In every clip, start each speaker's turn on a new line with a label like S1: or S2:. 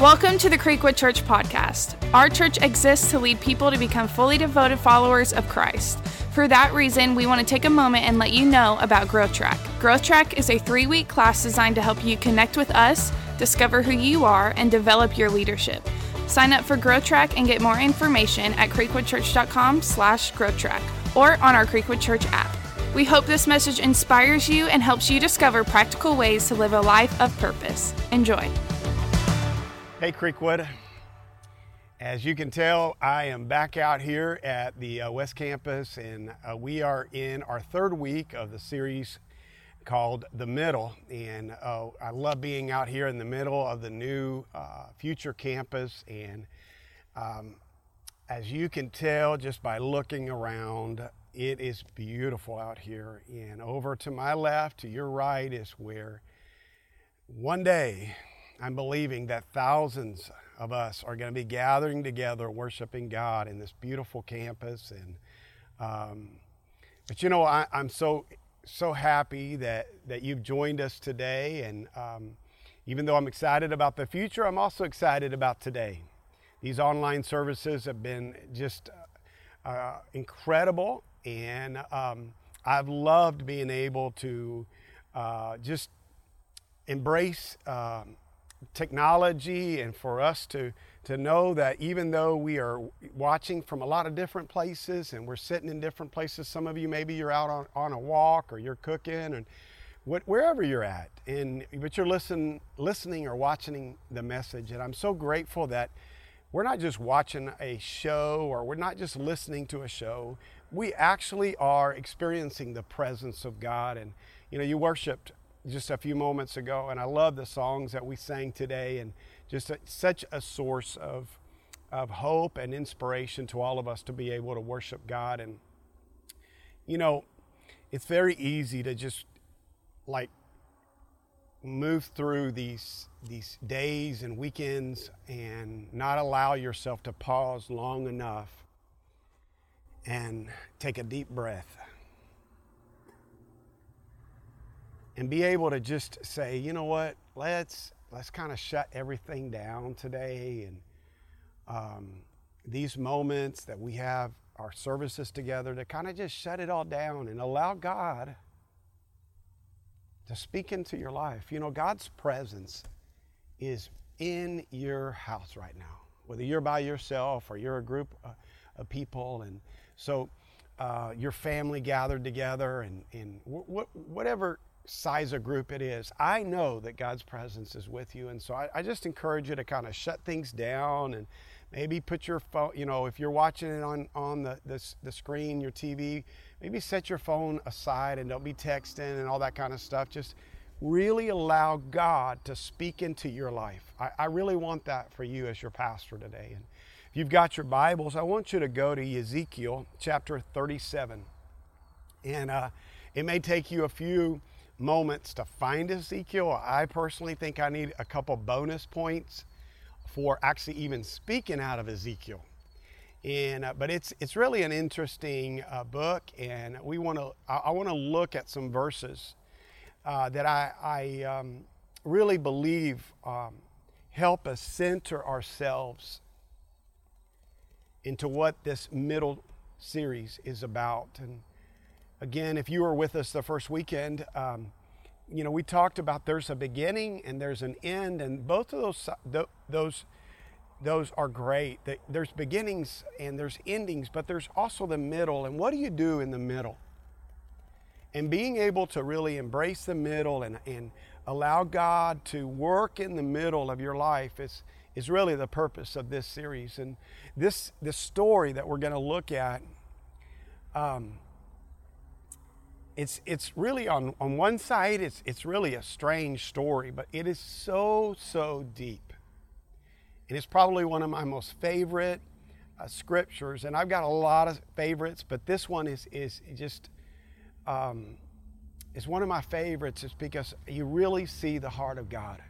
S1: Welcome to the Creekwood Church podcast. Our church exists to lead people to become fully devoted followers of Christ. For that reason, we want to take a moment and let you know about Growth Track. Growth Track is a three week class designed to help you connect with us, discover who you are, and develop your leadership. Sign up for Growth Track and get more information at creekwoodchurch.com slash growthtrack or on our Creekwood Church app. We hope this message inspires you and helps you discover practical ways to live a life of purpose. Enjoy.
S2: Hey, Creekwood. As you can tell, I am back out here at the uh, West Campus, and uh, we are in our third week of the series called The Middle. And uh, I love being out here in the middle of the new uh, future campus. And um, as you can tell just by looking around, it is beautiful out here. And over to my left, to your right, is where one day I'm believing that thousands of us are going to be gathering together, worshiping God in this beautiful campus. And um, but you know, I, am so so happy that that you've joined us today. And um, even though I'm excited about the future, I'm also excited about today. These online services have been just uh, incredible and um, I've loved being able to uh, just embrace uh, technology and for us to to know that even though we are watching from a lot of different places and we're sitting in different places some of you maybe you're out on, on a walk or you're cooking and what, wherever you're at and but you're listen, listening or watching the message and i'm so grateful that we're not just watching a show or we're not just listening to a show we actually are experiencing the presence of God. And, you know, you worshiped just a few moments ago, and I love the songs that we sang today, and just a, such a source of, of hope and inspiration to all of us to be able to worship God. And, you know, it's very easy to just like move through these these days and weekends and not allow yourself to pause long enough and take a deep breath and be able to just say, you know what, let's let's kind of shut everything down today and um, these moments that we have our services together to kind of just shut it all down and allow God to speak into your life. You know, God's presence is in your house right now, whether you're by yourself or you're a group of people and so uh, your family gathered together and, and wh- whatever size of group it is, I know that God's presence is with you. And so I, I just encourage you to kind of shut things down and maybe put your phone, you know, if you're watching it on, on the, the, the screen, your TV, maybe set your phone aside and don't be texting and all that kind of stuff. Just really allow God to speak into your life. I, I really want that for you as your pastor today. And if you've got your Bibles, I want you to go to Ezekiel chapter 37. And uh, it may take you a few moments to find Ezekiel. I personally think I need a couple bonus points for actually even speaking out of Ezekiel. And, uh, but it's, it's really an interesting uh, book, and we want to I, I want to look at some verses uh, that I, I um, really believe um, help us center ourselves into what this middle series is about. And again, if you were with us the first weekend, um, you know, we talked about there's a beginning and there's an end, and both of those those those are great. There's beginnings and there's endings, but there's also the middle. And what do you do in the middle? And being able to really embrace the middle and, and allow God to work in the middle of your life is is really the purpose of this series. And this, this story that we're going to look at, um, it's, it's really on, on one side, it's, it's really a strange story, but it is so, so deep. And it's probably one of my most favorite uh, scriptures. And I've got a lot of favorites, but this one is, is just, um, is one of my favorites is because you really see the heart of God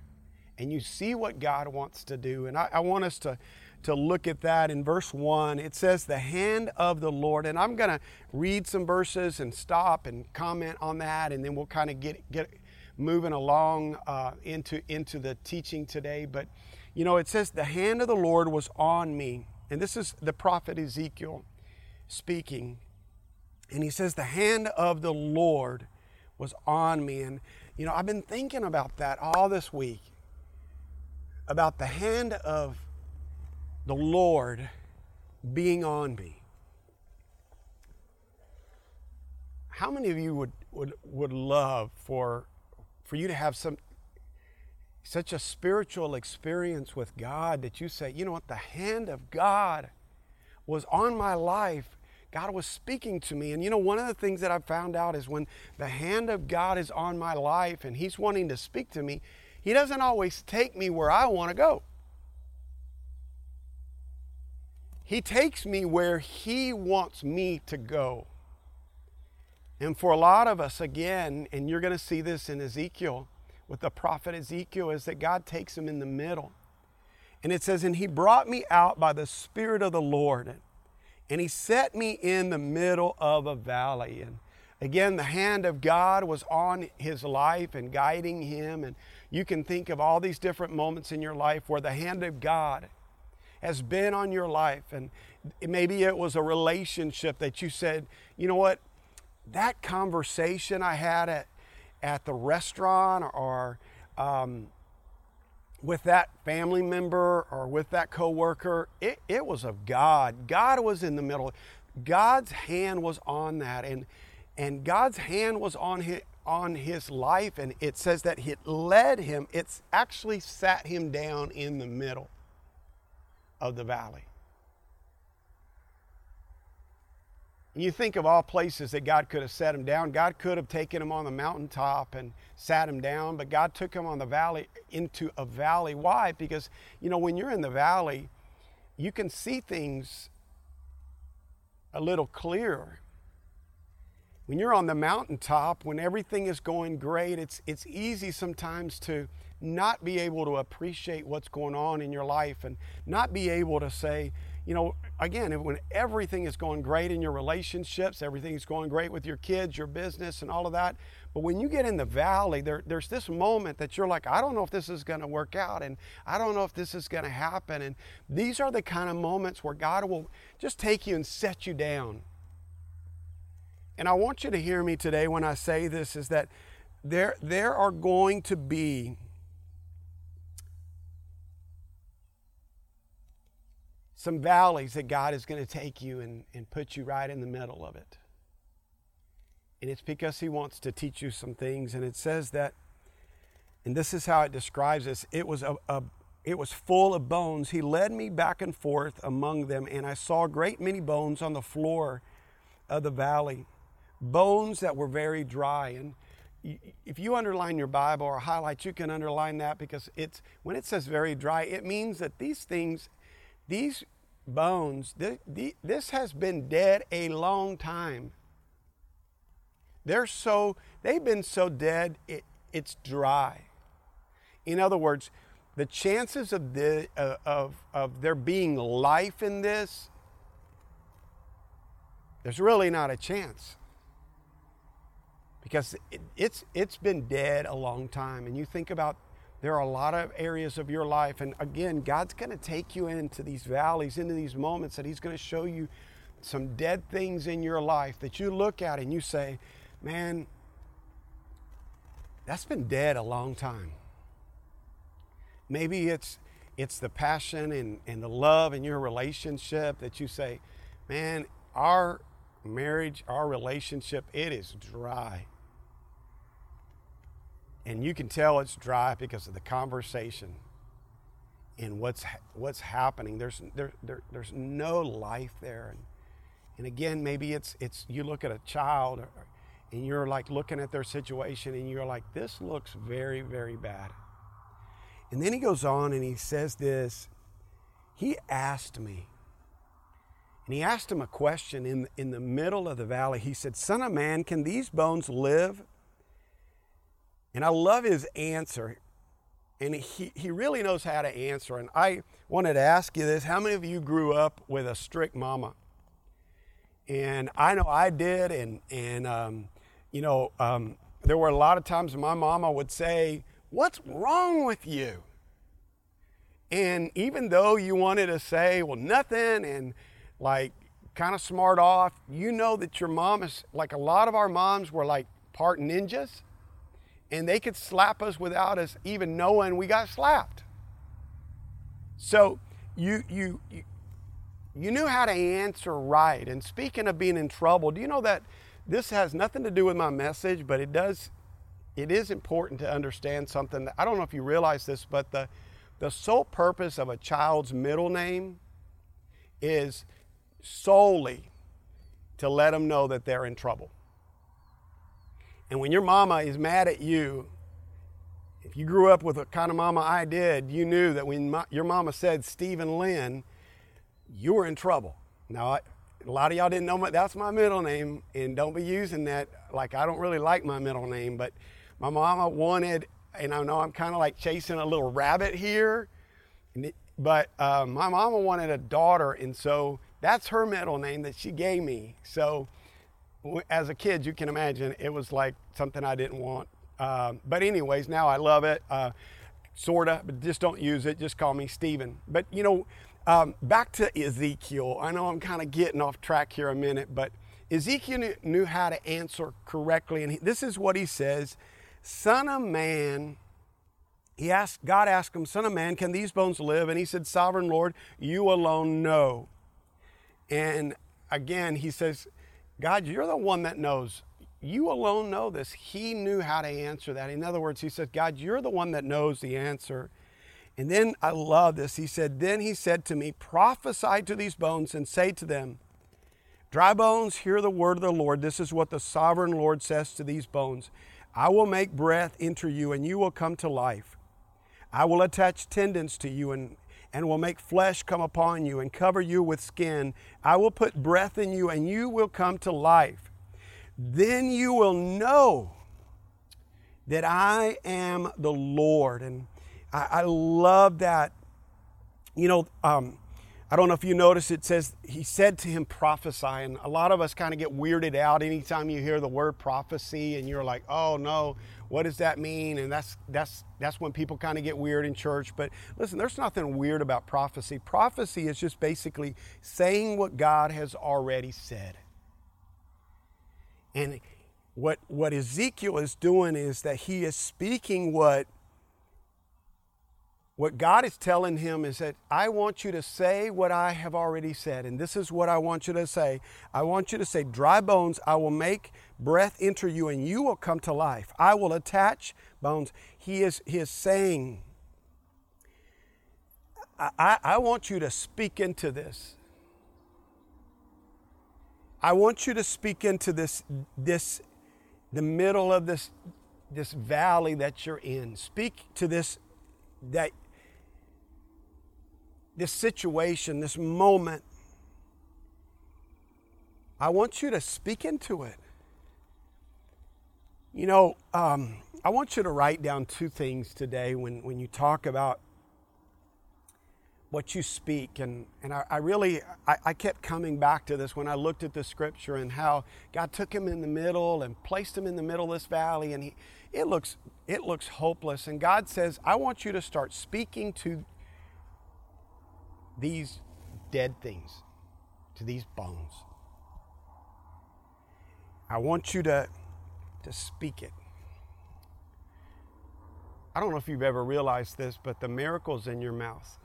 S2: and you see what God wants to do. And I, I want us to, to look at that in verse 1. It says, The hand of the Lord. And I'm going to read some verses and stop and comment on that, and then we'll kind of get, get moving along uh, into, into the teaching today. But, you know, it says, The hand of the Lord was on me. And this is the prophet Ezekiel speaking. And he says, The hand of the Lord was on me. And, you know, I've been thinking about that all this week about the hand of the Lord being on me. How many of you would, would, would love for, for you to have some such a spiritual experience with God that you say, you know what, the hand of God was on my life. God was speaking to me. And you know, one of the things that I've found out is when the hand of God is on my life and He's wanting to speak to me, He doesn't always take me where I want to go. He takes me where He wants me to go. And for a lot of us, again, and you're going to see this in Ezekiel, with the prophet Ezekiel, is that God takes him in the middle. And it says, And he brought me out by the Spirit of the Lord, and he set me in the middle of a valley. And again, the hand of God was on his life and guiding him. And you can think of all these different moments in your life where the hand of God has been on your life. And maybe it was a relationship that you said, you know what, that conversation I had at, at the restaurant or um, with that family member or with that coworker, it, it was of God. God was in the middle. God's hand was on that. And, and God's hand was on his, on his life. And it says that it led him, it's actually sat him down in the middle of the valley. you think of all places that God could have set him down. God could have taken him on the mountaintop and sat him down, but God took him on the valley into a valley. Why? Because, you know, when you're in the valley, you can see things a little clearer. When you're on the mountaintop, when everything is going great, it's, it's easy sometimes to not be able to appreciate what's going on in your life and not be able to say, you know, again, when everything is going great in your relationships, everything is going great with your kids, your business, and all of that. But when you get in the valley, there, there's this moment that you're like, I don't know if this is going to work out, and I don't know if this is going to happen. And these are the kind of moments where God will just take you and set you down. And I want you to hear me today when I say this is that there, there are going to be some valleys that God is going to take you and, and put you right in the middle of it. And it's because He wants to teach you some things. And it says that, and this is how it describes this it was, a, a, it was full of bones. He led me back and forth among them, and I saw great many bones on the floor of the valley, bones that were very dry. And if you underline your Bible or highlight, you can underline that because it's when it says very dry, it means that these things these bones, this has been dead a long time. They're so, they've been so dead, it, it's dry. In other words, the chances of, the, uh, of, of there being life in this, there's really not a chance. Because it, it's, it's been dead a long time. And you think about there are a lot of areas of your life. And again, God's going to take you into these valleys, into these moments that He's going to show you some dead things in your life that you look at and you say, man, that's been dead a long time. Maybe it's it's the passion and, and the love in your relationship that you say, man, our marriage, our relationship, it is dry. And you can tell it's dry because of the conversation and what's, what's happening. There's, there, there, there's no life there. And, and again, maybe it's, it's you look at a child and you're like looking at their situation and you're like, this looks very, very bad. And then he goes on and he says this He asked me, and he asked him a question in, in the middle of the valley. He said, Son of man, can these bones live? And I love his answer. And he, he really knows how to answer. And I wanted to ask you this how many of you grew up with a strict mama? And I know I did. And, and um, you know, um, there were a lot of times my mama would say, What's wrong with you? And even though you wanted to say, Well, nothing, and like kind of smart off, you know that your mom is like a lot of our moms were like part ninjas, and they could slap us without us even knowing we got slapped. So you, you, you knew how to answer right. And speaking of being in trouble, do you know that this has nothing to do with my message, but it does, it is important to understand something that I don't know if you realize this, but the, the sole purpose of a child's middle name is solely to let them know that they're in trouble. And when your mama is mad at you, if you grew up with the kind of mama I did, you knew that when my, your mama said Stephen Lynn, you were in trouble. Now, I, a lot of y'all didn't know my, that's my middle name, and don't be using that like I don't really like my middle name, but my mama wanted, and I know I'm kind of like chasing a little rabbit here, but uh, my mama wanted a daughter, and so that's her middle name that she gave me. So, as a kid, you can imagine it was like something I didn't want. Uh, but anyways, now I love it, uh, sorta, but just don't use it. Just call me Stephen. But you know um, back to Ezekiel. I know I'm kind of getting off track here a minute, but Ezekiel knew how to answer correctly. And he, this is what he says Son of man, he asked, God asked him, Son of man, can these bones live? And he said, Sovereign Lord, you alone know. And again, he says, God, you're the one that knows. You alone know this. He knew how to answer that. In other words, he said, God, you're the one that knows the answer. And then I love this. He said, Then he said to me, Prophesy to these bones and say to them, Dry bones, hear the word of the Lord. This is what the sovereign Lord says to these bones I will make breath enter you, and you will come to life. I will attach tendons to you and, and will make flesh come upon you and cover you with skin. I will put breath in you, and you will come to life. Then you will know that I am the Lord. And I, I love that. You know, um, I don't know if you notice it says he said to him prophesy, and a lot of us kind of get weirded out anytime you hear the word prophecy, and you're like, oh no, what does that mean? And that's that's that's when people kind of get weird in church. But listen, there's nothing weird about prophecy. Prophecy is just basically saying what God has already said. And what what Ezekiel is doing is that he is speaking what what God is telling him is that I want you to say what I have already said. And this is what I want you to say. I want you to say, Dry bones, I will make breath enter you, and you will come to life. I will attach bones. He is, he is saying, I, I want you to speak into this. I want you to speak into this, this, the middle of this, this valley that you're in. Speak to this that this situation, this moment, I want you to speak into it. You know, um, I want you to write down two things today when, when you talk about what you speak. And, and I, I really, I, I, kept coming back to this when I looked at the scripture and how God took him in the middle and placed him in the middle of this valley. And he, it looks, it looks hopeless. And God says, I want you to start speaking to these dead things, to these bones. I want you to, to speak it. I don't know if you've ever realized this, but the miracle's in your mouth.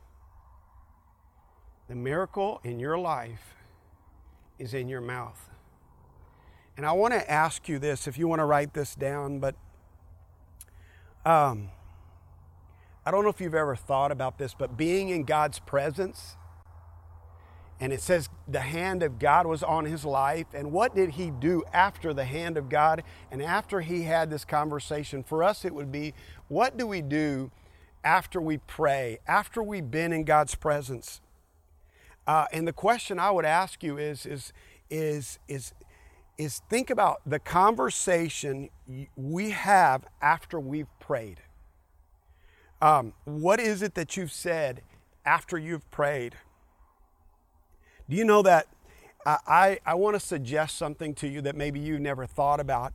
S2: The miracle in your life is in your mouth. And I want to ask you this if you want to write this down, but um, I don't know if you've ever thought about this, but being in God's presence, and it says the hand of God was on his life. And what did he do after the hand of God and after he had this conversation? For us, it would be what do we do after we pray, after we've been in God's presence? Uh, and the question I would ask you is, is, is, is, is think about the conversation we have after we've prayed. Um, what is it that you've said after you've prayed? Do you know that I, I, I want to suggest something to you that maybe you never thought about?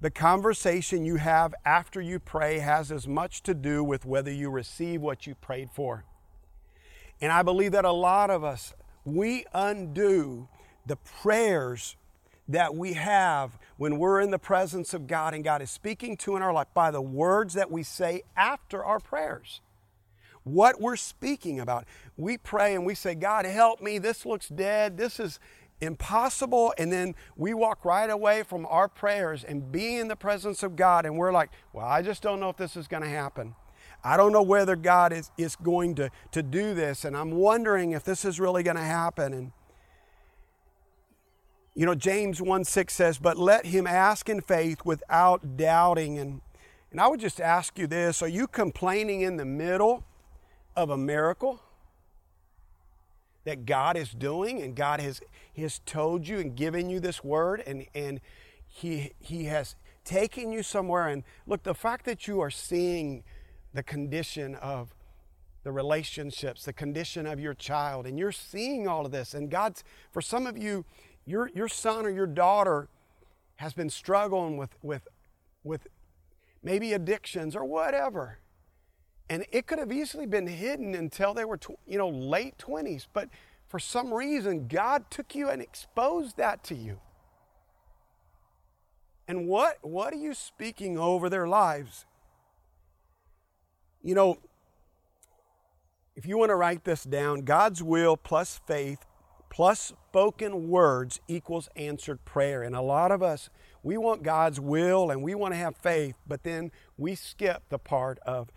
S2: the conversation you have after you pray has as much to do with whether you receive what you prayed for. And I believe that a lot of us, we undo the prayers that we have when we're in the presence of God and God is speaking to in our life by the words that we say after our prayers. What we're speaking about. We pray and we say, God, help me. This looks dead. This is impossible. And then we walk right away from our prayers and be in the presence of God. And we're like, well, I just don't know if this is going to happen. I don't know whether God is, is going to, to do this. And I'm wondering if this is really going to happen. And you know, James 1 6 says, But let him ask in faith without doubting. And, and I would just ask you this Are you complaining in the middle of a miracle that God is doing and God has, has told you and given you this word and, and he, he has taken you somewhere? And look, the fact that you are seeing the condition of the relationships, the condition of your child, and you're seeing all of this, and God's, for some of you, your, your son or your daughter has been struggling with, with, with maybe addictions or whatever. And it could have easily been hidden until they were, tw- you know, late 20s. But for some reason, God took you and exposed that to you. And what, what are you speaking over their lives? You know, if you want to write this down, God's will plus faith plus spoken words equals answered prayer. And a lot of us, we want God's will and we want to have faith, but then we skip the part of,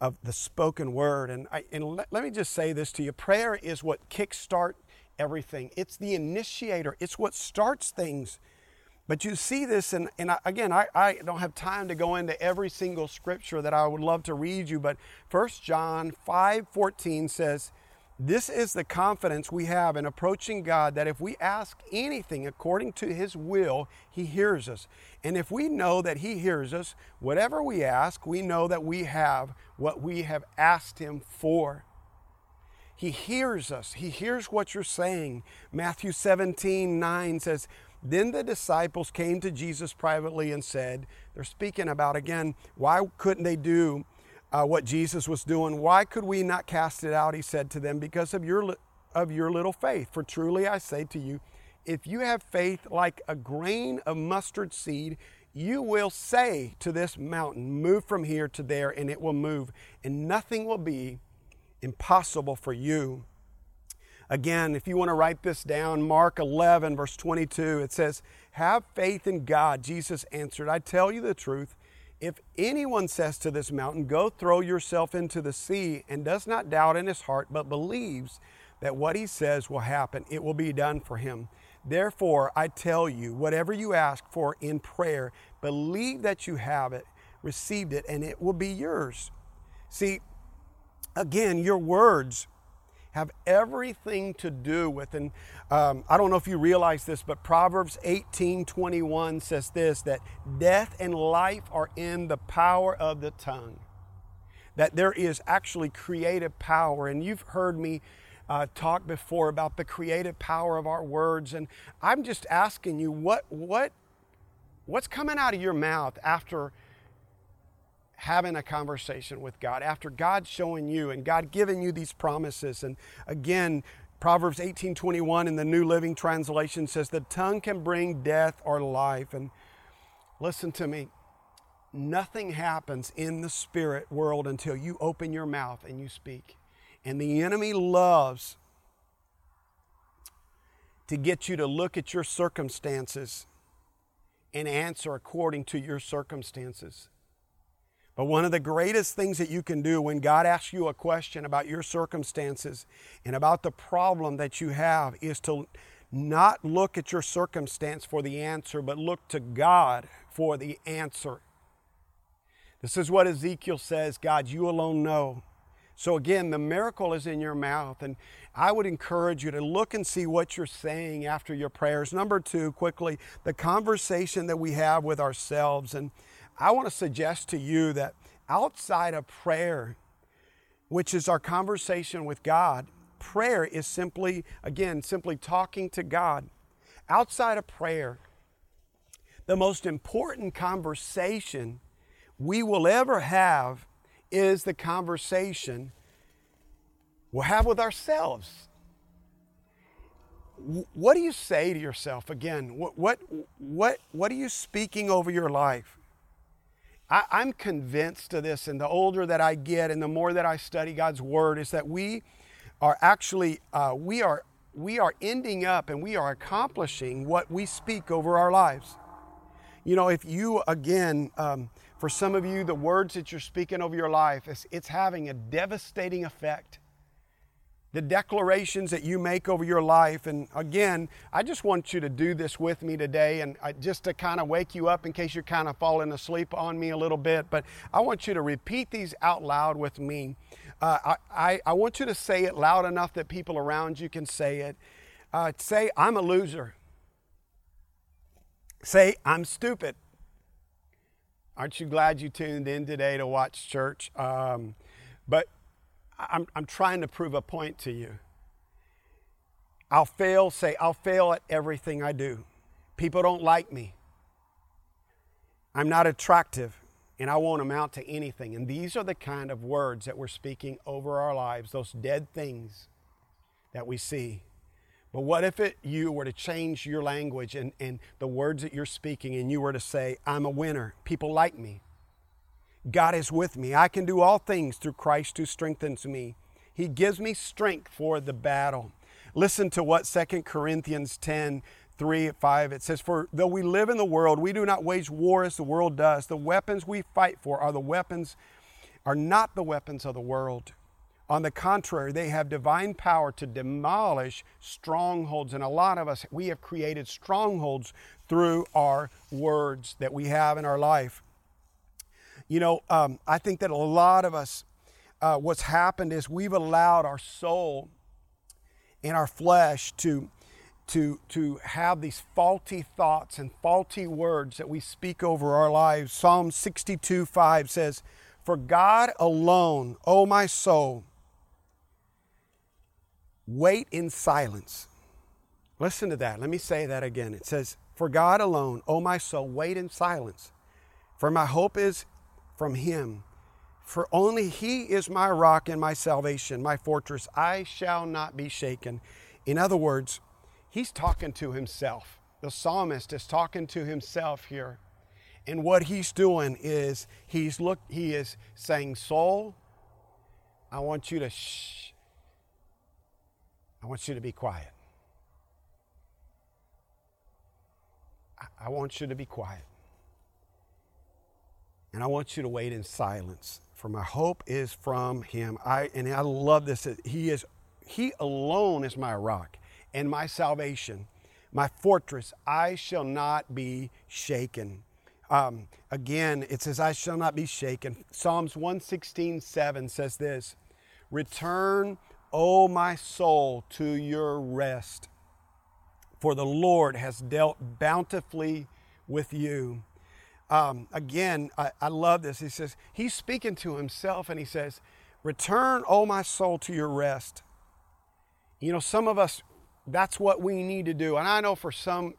S2: of the spoken word. And, I, and let, let me just say this to you prayer is what kickstart everything, it's the initiator, it's what starts things. But you see this, and, and I, again, I, I don't have time to go into every single scripture that I would love to read you, but 1 John 5 14 says, this is the confidence we have in approaching God that if we ask anything according to His will, He hears us. And if we know that He hears us, whatever we ask, we know that we have what we have asked Him for. He hears us, He hears what you're saying. Matthew 17 9 says, Then the disciples came to Jesus privately and said, They're speaking about again, why couldn't they do? Uh, what Jesus was doing. Why could we not cast it out? He said to them, because of your, of your little faith. For truly I say to you, if you have faith like a grain of mustard seed, you will say to this mountain, Move from here to there, and it will move, and nothing will be impossible for you. Again, if you want to write this down, Mark 11, verse 22, it says, Have faith in God. Jesus answered, I tell you the truth. If anyone says to this mountain, Go throw yourself into the sea, and does not doubt in his heart, but believes that what he says will happen, it will be done for him. Therefore, I tell you, whatever you ask for in prayer, believe that you have it, received it, and it will be yours. See, again, your words have everything to do with, and um, I don't know if you realize this, but Proverbs 18 21 says this that death and life are in the power of the tongue. That there is actually creative power. And you've heard me uh, talk before about the creative power of our words. And I'm just asking you, what, what, what's coming out of your mouth after having a conversation with God, after God showing you and God giving you these promises. And again, Proverbs 18:21 in the New Living Translation says the tongue can bring death or life. And listen to me. Nothing happens in the spirit world until you open your mouth and you speak. And the enemy loves to get you to look at your circumstances and answer according to your circumstances. But one of the greatest things that you can do when God asks you a question about your circumstances and about the problem that you have is to not look at your circumstance for the answer, but look to God for the answer. This is what Ezekiel says God, you alone know. So again, the miracle is in your mouth. And I would encourage you to look and see what you're saying after your prayers. Number two, quickly, the conversation that we have with ourselves. And I want to suggest to you that outside of prayer, which is our conversation with God, prayer is simply, again, simply talking to God. Outside of prayer, the most important conversation we will ever have is the conversation we'll have with ourselves. What do you say to yourself again? What, what, what, what are you speaking over your life? I, I'm convinced of this, and the older that I get and the more that I study God's Word, is that we are actually, uh, we, are, we are ending up and we are accomplishing what we speak over our lives. You know, if you, again, um, for some of you, the words that you're speaking over your life, it's, it's having a devastating effect. The declarations that you make over your life. And again, I just want you to do this with me today and I, just to kind of wake you up in case you're kind of falling asleep on me a little bit. But I want you to repeat these out loud with me. Uh, I, I, I, want you to say it loud enough that people around you can say it. Uh, say, I'm a loser. Say, I'm stupid. Aren't you glad you tuned in today to watch church? Um, but I'm, I'm trying to prove a point to you. I'll fail, say, I'll fail at everything I do. People don't like me. I'm not attractive, and I won't amount to anything. And these are the kind of words that we're speaking over our lives, those dead things that we see. But what if it, you were to change your language and, and the words that you're speaking and you were to say, I'm a winner, people like me, God is with me, I can do all things through Christ who strengthens me. He gives me strength for the battle. Listen to what 2 Corinthians 10 3 5 it says for though we live in the world we do not wage war as the world does the weapons we fight for are the weapons are not the weapons of the world on the contrary, they have divine power to demolish strongholds. And a lot of us, we have created strongholds through our words that we have in our life. You know, um, I think that a lot of us, uh, what's happened is we've allowed our soul and our flesh to, to, to have these faulty thoughts and faulty words that we speak over our lives. Psalm 62 5 says, For God alone, O my soul, Wait in silence. Listen to that. Let me say that again. It says, For God alone, O my soul, wait in silence. For my hope is from Him. For only He is my rock and my salvation, my fortress. I shall not be shaken. In other words, He's talking to Himself. The psalmist is talking to himself here. And what he's doing is he's look he is saying, Soul, I want you to shh I want you to be quiet. I want you to be quiet. And I want you to wait in silence. For my hope is from him. I and I love this. He is he alone is my rock and my salvation, my fortress. I shall not be shaken. Um, again, it says, I shall not be shaken. Psalms 116, 7 says this Return, O my soul, to your rest, for the Lord has dealt bountifully with you. Um, again, I, I love this. He says, He's speaking to Himself and He says, Return, O my soul, to your rest. You know, some of us, that's what we need to do. And I know for some,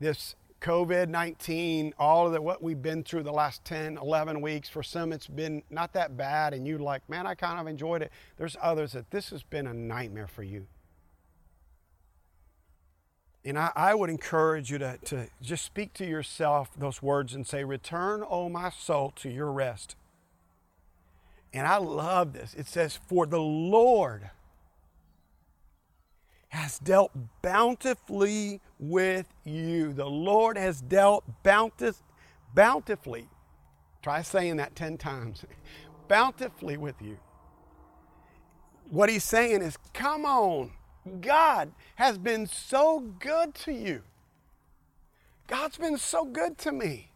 S2: this COVID 19, all of the, what we've been through the last 10, 11 weeks, for some it's been not that bad, and you're like, man, I kind of enjoyed it. There's others that this has been a nightmare for you. And I, I would encourage you to, to just speak to yourself those words and say, Return, O my soul, to your rest. And I love this. It says, For the Lord has dealt bountifully with you. The Lord has dealt bountif- bountifully. Try saying that 10 times. bountifully with you. What he's saying is, come on, God has been so good to you. God's been so good to me.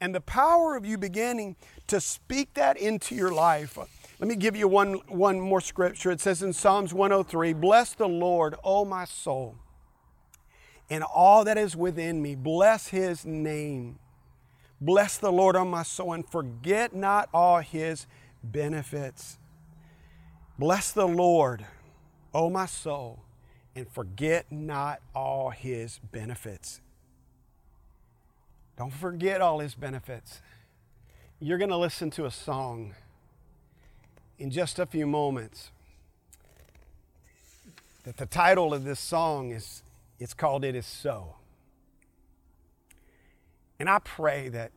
S2: And the power of you beginning to speak that into your life let me give you one, one more scripture. It says in Psalms 103 Bless the Lord, O my soul, and all that is within me. Bless his name. Bless the Lord, O my soul, and forget not all his benefits. Bless the Lord, O my soul, and forget not all his benefits. Don't forget all his benefits. You're going to listen to a song in just a few moments. That the title of this song is it's called It Is So. And I pray that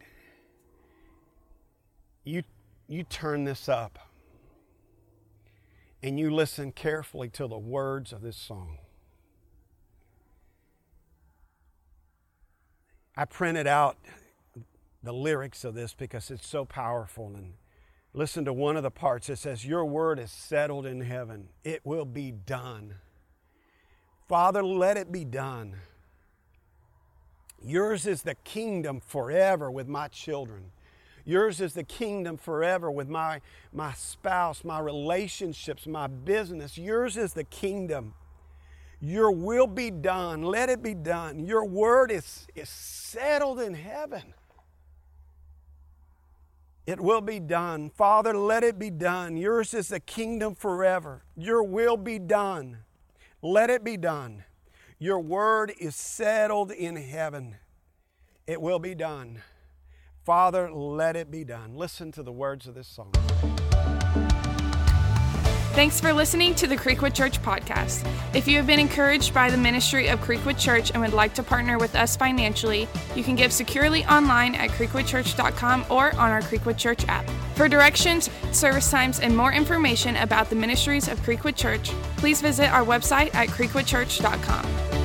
S2: you you turn this up and you listen carefully to the words of this song. I printed out the lyrics of this because it's so powerful. And listen to one of the parts. It says, Your word is settled in heaven, it will be done. Father, let it be done. Yours is the kingdom forever with my children. Yours is the kingdom forever with my, my spouse, my relationships, my business. Yours is the kingdom. Your will be done. Let it be done. Your word is, is settled in heaven. It will be done. Father, let it be done. Yours is the kingdom forever. Your will be done. Let it be done. Your word is settled in heaven. It will be done. Father, let it be done. Listen to the words of this song.
S1: Thanks for listening to the Creekwood Church podcast. If you have been encouraged by the ministry of Creekwood Church and would like to partner with us financially, you can give securely online at creekwoodchurch.com or on our Creekwood Church app. For directions, service times, and more information about the ministries of Creekwood Church, please visit our website at creekwoodchurch.com.